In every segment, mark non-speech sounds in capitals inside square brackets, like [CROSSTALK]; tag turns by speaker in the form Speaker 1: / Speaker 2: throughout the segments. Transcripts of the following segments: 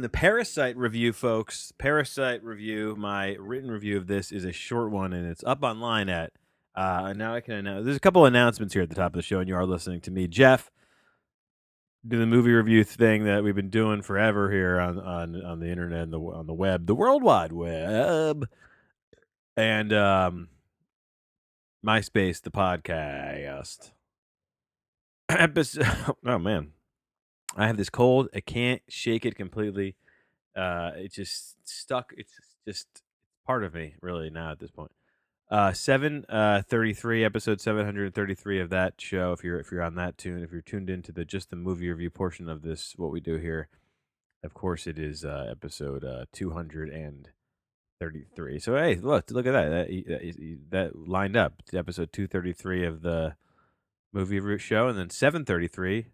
Speaker 1: the Parasite review, folks. Parasite review. My written review of this is a short one, and it's up online at. Uh, now I can announce. There's a couple announcements here at the top of the show, and you are listening to me, Jeff. Do the movie review thing that we've been doing forever here on on on the internet and the on the web, the World Wide Web, and um, MySpace, the podcast [CLEARS THROAT] episode. Oh man, I have this cold. I can't shake it completely. Uh, it's just stuck. It's just part of me, really, now at this point. Uh, seven uh, thirty three, episode seven hundred thirty three of that show. If you're if you're on that tune, if you're tuned into the just the movie review portion of this, what we do here, of course, it is uh, episode uh, two hundred and thirty three. So hey, look, look at that. That, that, lined up. Episode two thirty three of the movie review show, and then seven thirty three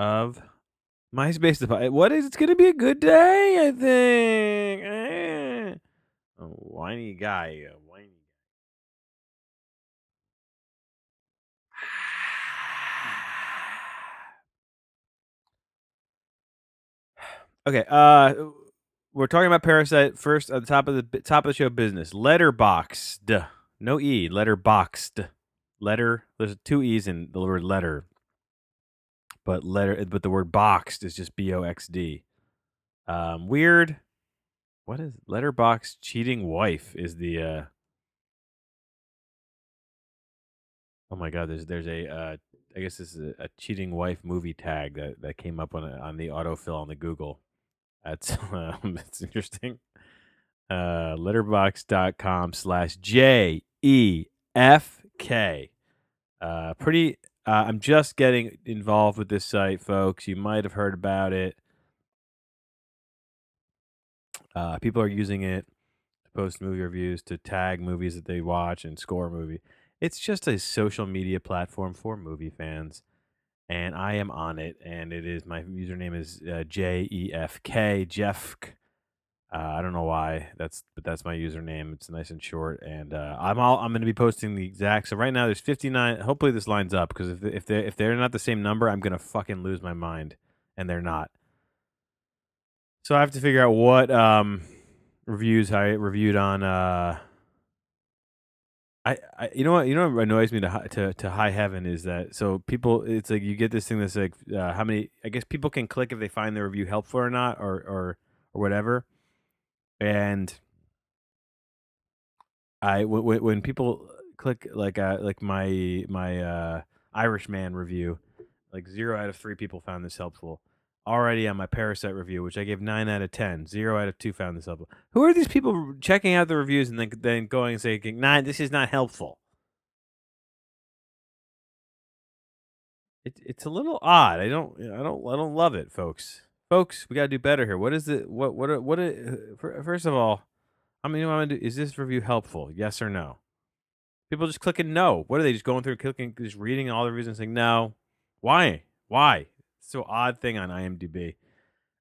Speaker 1: of MySpace. What is? It's gonna be a good day, I think. Eh. A whiny guy, a whiny. [SIGHS] Okay, uh, we're talking about Parasite first at the top of the top of the show. Business Letterboxd, no e, letterboxd, letter. There's two e's in the word letter but letter but the word boxed is just B O X D. Um, weird. What is letterbox cheating wife is the uh Oh my god, there's there's a uh I guess this is a, a cheating wife movie tag that, that came up on on the autofill on the Google. That's [LAUGHS] um, that's interesting. Uh letterboxd.com slash J E F K. Uh pretty uh, I'm just getting involved with this site, folks. You might have heard about it. Uh, people are using it to post movie reviews, to tag movies that they watch, and score a movie. It's just a social media platform for movie fans, and I am on it. And it is my username is uh, J E F K Jeff uh, I don't know why that's, but that's my username. It's nice and short, and uh, I'm all I'm going to be posting the exact. So right now there's 59. Hopefully this lines up because if if they if they're not the same number, I'm going to fucking lose my mind, and they're not. So I have to figure out what um reviews I reviewed on. Uh, I, I you know what you know what annoys me to to to high heaven is that so people it's like you get this thing that's like uh, how many I guess people can click if they find the review helpful or not or or or whatever and I when, when people click like uh, like my my uh, Irishman review, like zero out of three people found this helpful. Already on my Parasite review, which I gave nine out of ten, zero out of two found this helpful. Who are these people checking out the reviews and then then going and saying, "Nine, this is not helpful." It, it's a little odd. I don't I don't I don't love it, folks folks, we got to do better here. What is it? What what what? first of all, I mean, I do, is this review helpful? Yes or no? People just clicking no. What are they just going through, clicking, just reading all the reasons, saying no? Why? Why? So odd thing on IMDb.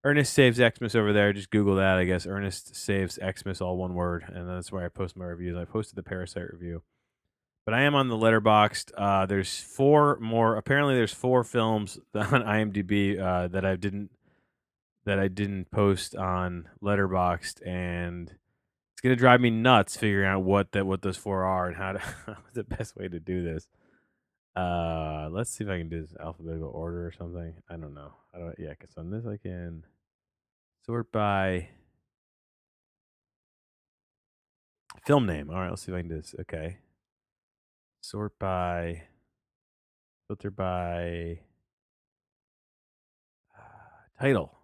Speaker 1: Ernest saves Xmas over there. Just Google that, I guess. Ernest saves Xmas, all one word, and that's where I post my reviews. I posted the Parasite review, but I am on the Letterboxd. Uh, there's four more. Apparently, there's four films [LAUGHS] on IMDb uh, that I didn't that I didn't post on Letterboxd, and it's gonna drive me nuts figuring out what that what those four are and how to [LAUGHS] the best way to do this. Uh, let's see if I can do this alphabetical order or something. I don't know. I don't. Yeah, because on this I can sort by film name. All right, let's see if I can do this. Okay, sort by filter by uh, title.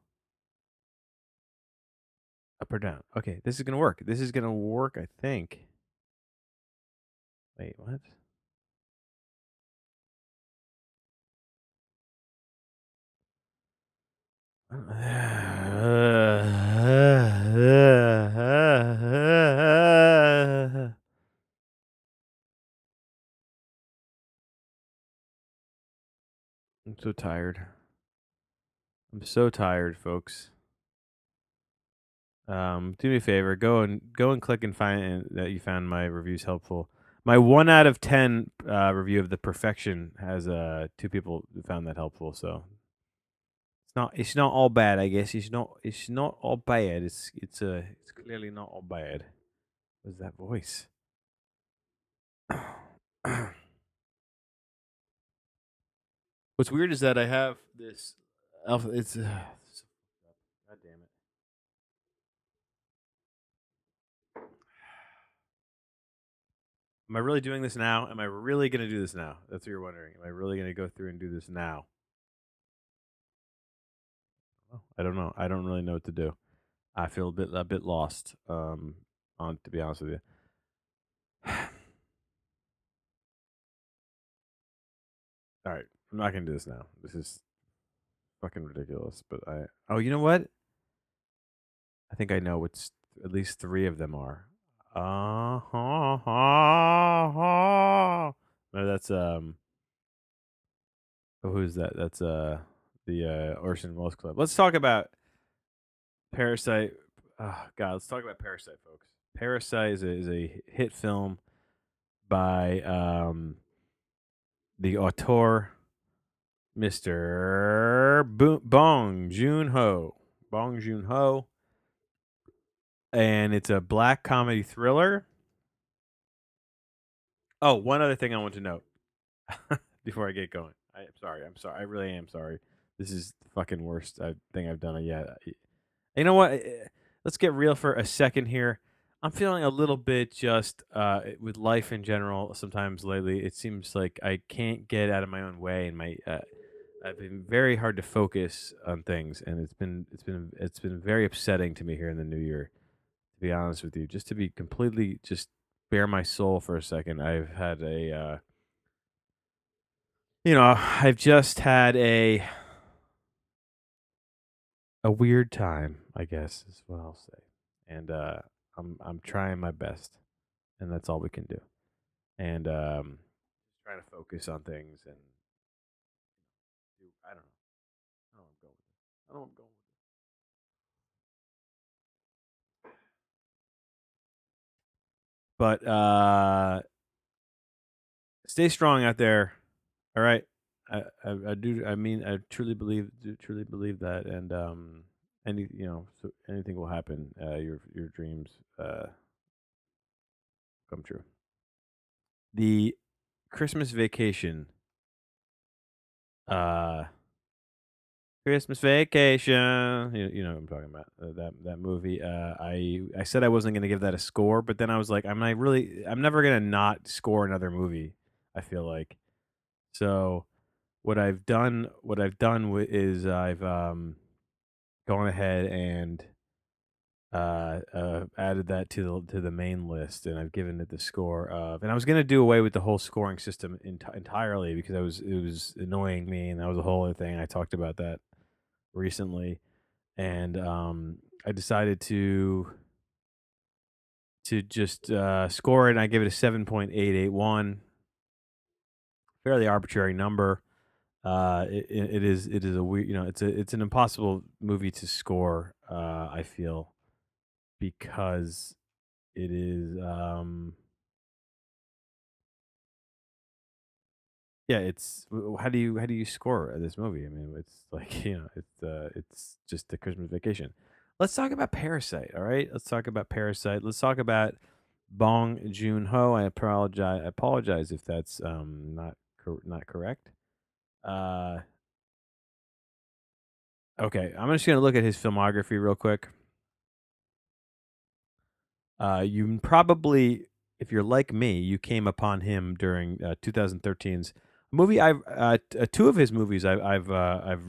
Speaker 1: Up or down? Okay, this is gonna work. This is gonna work, I think. Wait, what? [SIGHS] I'm so tired. I'm so tired, folks. Um, do me a favor, go and go and click and find that you found my reviews helpful. My one out of ten uh, review of the Perfection has uh, two people found that helpful, so it's not it's not all bad. I guess it's not it's not all bad. It's it's uh it's clearly not all bad. What's that voice? What's weird is that I have this alpha. It's uh, God damn it. Am I really doing this now? Am I really going to do this now? That's what you're wondering. Am I really going to go through and do this now? I don't know. I don't really know what to do. I feel a bit a bit lost. Um, on to be honest with you. [SIGHS] All right, I'm not gonna do this now. This is fucking ridiculous. But I oh, you know what? I think I know what's at least three of them are. Uh huh. No, that's um. Oh, who's that? That's uh the uh Orson Welles Club. Let's talk about Parasite. Oh, God, let's talk about Parasite, folks. Parasite is a, is a hit film by um the auteur, Mr. Bo- Bong Joon Ho. Bong Joon Ho. And it's a black comedy thriller. Oh, one other thing I want to note [LAUGHS] before I get going. I'm sorry. I'm sorry. I really am sorry. This is the fucking worst uh, thing I've done yet. You know what? Eh, let's get real for a second here. I'm feeling a little bit just uh, with life in general. Sometimes lately, it seems like I can't get out of my own way, and my uh, I've been very hard to focus on things, and it's been it's been it's been very upsetting to me here in the new year. To be honest with you, just to be completely just bare my soul for a second, I've had a uh, you know I've just had a a weird time, I guess is what I'll say, and uh, I'm I'm trying my best, and that's all we can do. And um, trying to focus on things and I don't know. I don't know I'm. I don't know with this. But uh stay strong out there. All right. I, I, I do I mean I truly believe truly believe that and um any you know so anything will happen uh your your dreams uh come true the christmas vacation uh christmas vacation you, you know what i'm talking about uh, that that movie uh i i said i wasn't to give that a score but then i was like i'm not really i'm never to not score another movie i feel like so what i've done what i've done wi- is i've um gone ahead and uh, uh, added that to the to the main list, and I've given it the score of. And I was gonna do away with the whole scoring system ent- entirely because I was it was annoying me, and that was a whole other thing. I talked about that recently, and um, I decided to to just uh, score it. And I give it a seven point eight eight one. Fairly arbitrary number. Uh, it, it is it is a weird you know it's a it's an impossible movie to score. Uh, I feel because it is um yeah it's how do you how do you score this movie? I mean it's like [LAUGHS] you know it's uh it's just a christmas vacation. Let's talk about parasite all right? Let's talk about parasite. Let's talk about bong joon ho i apologize i apologize if that's um not cor- not correct. Uh okay i'm just gonna look at his filmography real quick. Uh, you probably, if you're like me, you came upon him during uh, 2013's movie. I've uh, uh, two of his movies. I've I've uh, I've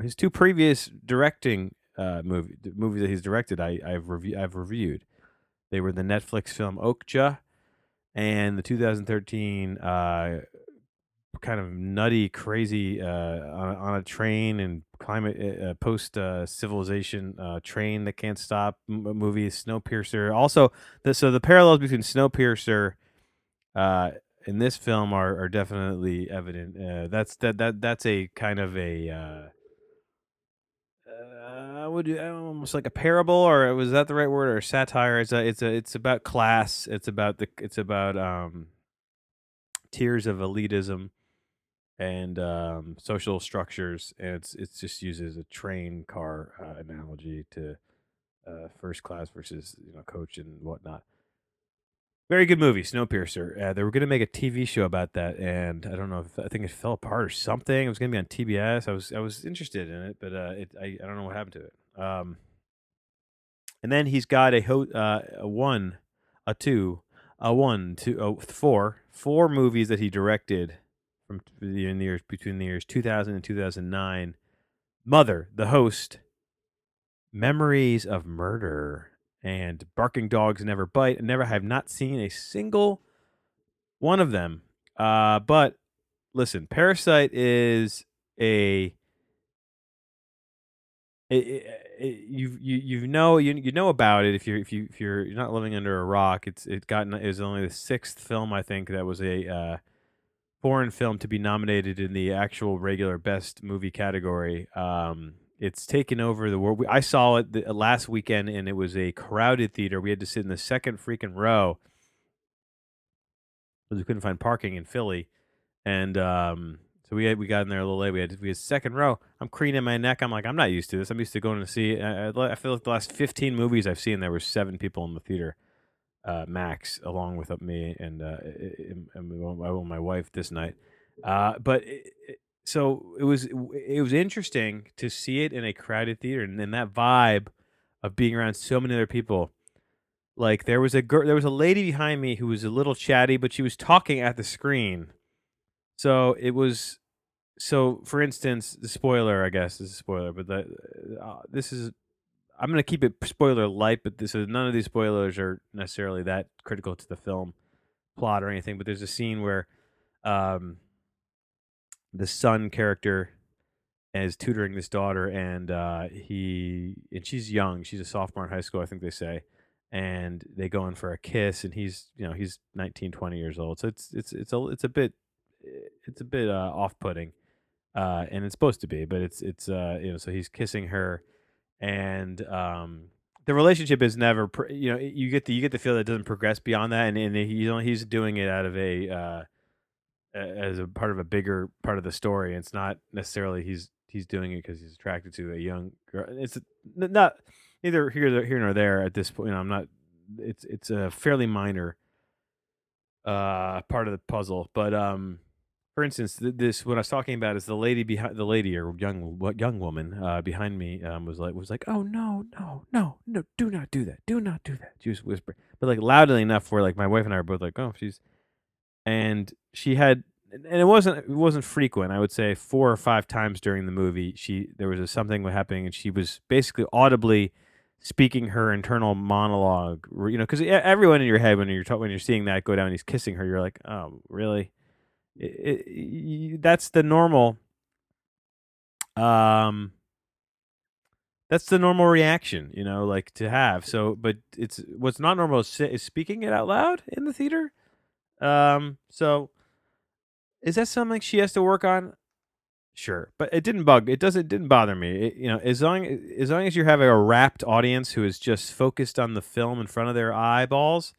Speaker 1: his two previous directing uh, movie movies that he's directed. I I've review I've reviewed. They were the Netflix film Okja and the 2013 uh, kind of nutty, crazy uh, on, on a train and climate uh, post uh, civilization uh, train that can't stop m- movie Snowpiercer. Also, the, so the parallels between Snowpiercer uh, in this film are, are definitely evident. Uh, that's that that that's a kind of a uh, uh, would almost like a parable, or was that the right word, or satire? It's a, it's a, it's about class. It's about the, it's about um, tiers of elitism and um, social structures, and it's it's just uses a train car uh, analogy to uh, first class versus you know coach and whatnot. Very good movie, Snowpiercer. Uh, they were going to make a TV show about that, and I don't know if I think it fell apart or something. It was going to be on TBS. I was I was interested in it, but uh, it, I I don't know what happened to it. Um, and then he's got a ho- uh, a one, a two, a one, two, a four, four movies that he directed from in the years between the years 2000 and 2009. Mother, the host, Memories of Murder, and Barking Dogs Never Bite. And never have not seen a single one of them. Uh, but listen, Parasite is a it, it, you you you know you you know about it if you're if you if you're you're not living under a rock. It's it got it was only the sixth film I think that was a uh, foreign film to be nominated in the actual regular best movie category. Um, it's taken over the world. I saw it the, last weekend, and it was a crowded theater. We had to sit in the second freaking row because we couldn't find parking in Philly, and um, so we had, we got in there a little late. We had we had second row. I'm craning my neck. I'm like, I'm not used to this. I'm used to going to see. I, I feel like the last 15 movies I've seen, there were seven people in the theater, uh, max, along with me and uh, and, and my wife this night. Uh, but it, so it was it was interesting to see it in a crowded theater and then that vibe of being around so many other people. Like there was a girl there was a lady behind me who was a little chatty but she was talking at the screen. So it was so for instance the spoiler i guess is a spoiler but the, uh, this is i'm going to keep it spoiler light but this is none of these spoilers are necessarily that critical to the film plot or anything but there's a scene where um the son character is tutoring this daughter, and uh, he and she's young. She's a sophomore in high school, I think they say, and they go in for a kiss, and he's you know he's 19, 20 years old. So it's it's it's a it's a bit it's a bit uh, off putting, uh, and it's supposed to be, but it's it's uh, you know so he's kissing her, and um, the relationship is never pr- you know you get the you get the feel that it doesn't progress beyond that, and and he, he's doing it out of a uh, as a part of a bigger part of the story. It's not necessarily he's he's doing it because he's attracted to a young girl. It's not neither here here nor there at this point. You know, I'm not. It's it's a fairly minor uh part of the puzzle, but um. For instance, this what I was talking about is the lady behind the lady or young what young woman uh, behind me um, was like was like oh no no no no do not do that do not do that she was whispering but like loudly enough where like my wife and I are both like oh she's and she had and it wasn't it wasn't frequent. I would say four or five times during the movie, she there was a, something happening, and she was basically audibly speaking her internal monologue. You know, because everyone in your head when you're when you're seeing that go down, and he's kissing her. You're like, oh, really? It, it, that's the normal. Um, that's the normal reaction, you know, like to have. So, but it's what's not normal is, is speaking it out loud in the theater. Um, so is that something she has to work on? Sure, but it didn't bug. It doesn't. Didn't bother me. It, you know, as long as long as you're having a rapt audience who is just focused on the film in front of their eyeballs,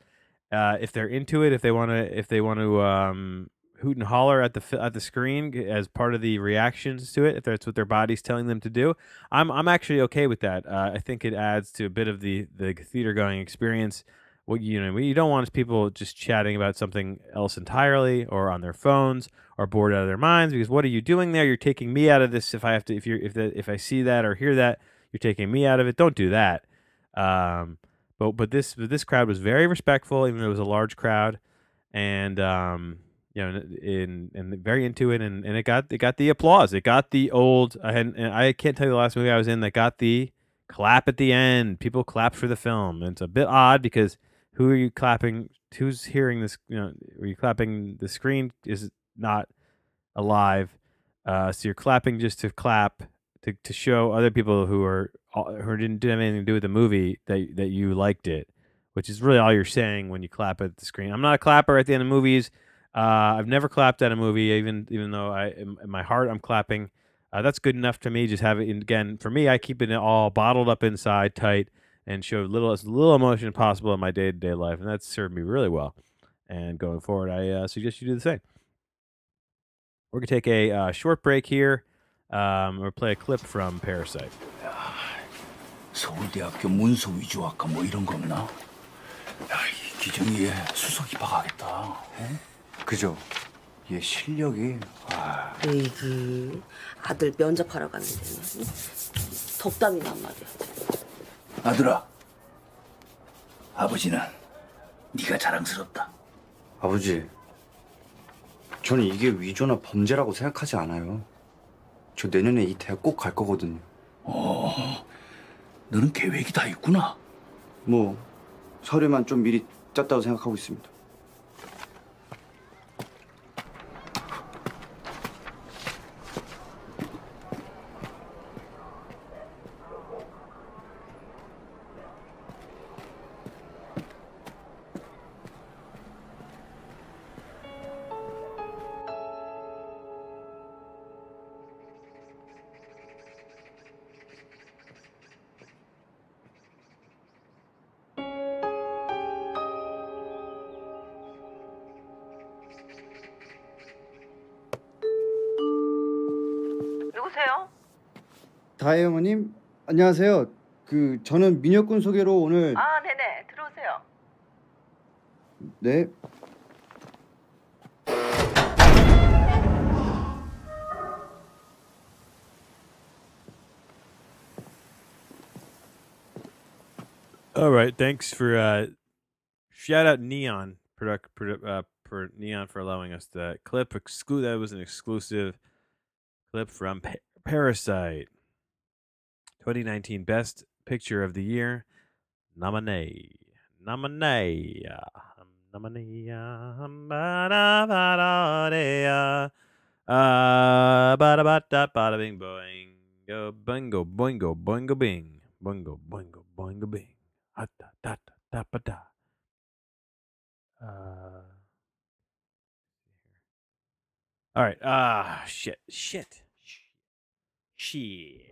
Speaker 1: uh, if they're into it, if they want to, if they want to um, hoot and holler at the at the screen as part of the reactions to it, if that's what their body's telling them to do, I'm I'm actually okay with that. Uh, I think it adds to a bit of the the theater going experience what you know you don't want people just chatting about something else entirely or on their phones or bored out of their minds because what are you doing there? You're taking me out of this. If i have to if you're if that if i see that or hear that you're taking me out of it. Don't do that. Um but but this this crowd was very respectful even though it was a large crowd. And um you know in and very into it. And, and it got it got the applause. It got the old and, and i can't tell you the last movie i was in that got the clap at the end. People clapped for the film. And it's a bit odd because who are you clapping? Who's hearing this? You know, are you clapping? The screen is not alive, uh, so you're clapping just to clap to, to show other people who are who didn't, have anything to do with the movie that that you liked it, which is really all you're saying when you clap at the screen. I'm not a clapper at the end of movies. Uh, I've never clapped at a movie, even even though I in, my heart I'm clapping. Uh, that's good enough to me. Just have it. Again, for me, I keep it all bottled up inside, tight and show little as little emotion possible in my day to day life, and that's served me really well. And going forward, I uh, suggest you do the same. We're gonna take a uh, short break here. Um, or play a clip from Parasite.
Speaker 2: 서울대학교 문서 위주학과 뭐 이런 거 없나? 야, 이 기정이에 수석 입학하겠다. 어?
Speaker 3: 그죠? 얘 실력이 아,
Speaker 4: 에이그 아들 면접하러 갔는데 응? 덕담이란 말이야.
Speaker 2: 아들아, 아버지는 네가 자랑스럽다.
Speaker 3: 아버지. 저는 이게 위조나 범죄라고 생각하지 않아요. 저 내년에 이 대학 꼭 갈 거거든요.
Speaker 2: 너는 계획이 다 있구나.
Speaker 3: 뭐 서류만 좀 미리 짰다고 생각하고 있습니다.
Speaker 4: 누구세요?
Speaker 3: 다혜 어머님 안녕하세요. 그 저는 민혁군 소개로 오늘
Speaker 4: 아 네네 들어오세요.
Speaker 3: 네
Speaker 1: All right, thanks for uh, shout out Neon product produ- uh, for Neon for allowing us that clip. Exclu- that was an exclusive clip from pa- Parasite, 2019 Best Picture of the Year nominee. Nominee. Nominee. Uh, bada bada bada bing boing. Go boingo boingo bing. Boingo boingo boingo bing. Ha da da da da da. All right. Ah, shit, shit, shit.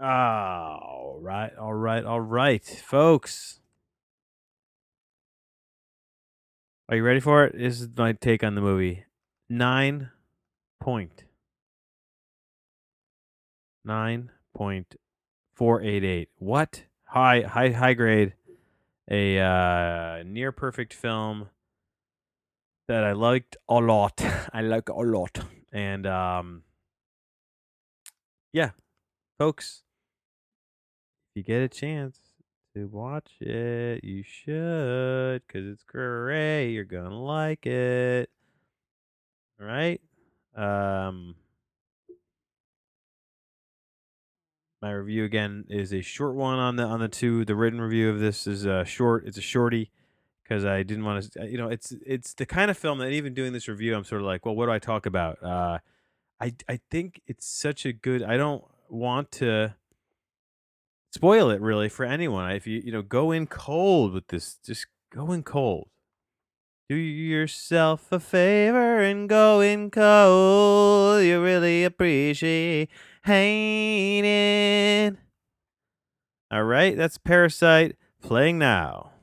Speaker 1: All right, all right, all right, folks. Are you ready for it? This is my take on the movie. Nine point. Nine point four eight eight. What? High, high, high grade. A uh, near perfect film that I liked a lot. [LAUGHS] I like a lot. And um yeah, folks, if you get a chance to watch it, you should cuz it's great. You're to like it. All right? Um my review again is a short one on the on the two. The written review of this is a short. It's a shorty because I didn't want to. You know, it's it's the kind of film that even doing this review, I'm sort of like, well, what do I talk about? Uh, I I think it's such a good. I don't want to spoil it really for anyone. If you you know go in cold with this, just go in cold. Do yourself a favor and go in cold. You really appreciate it. All right, that's Parasite playing now.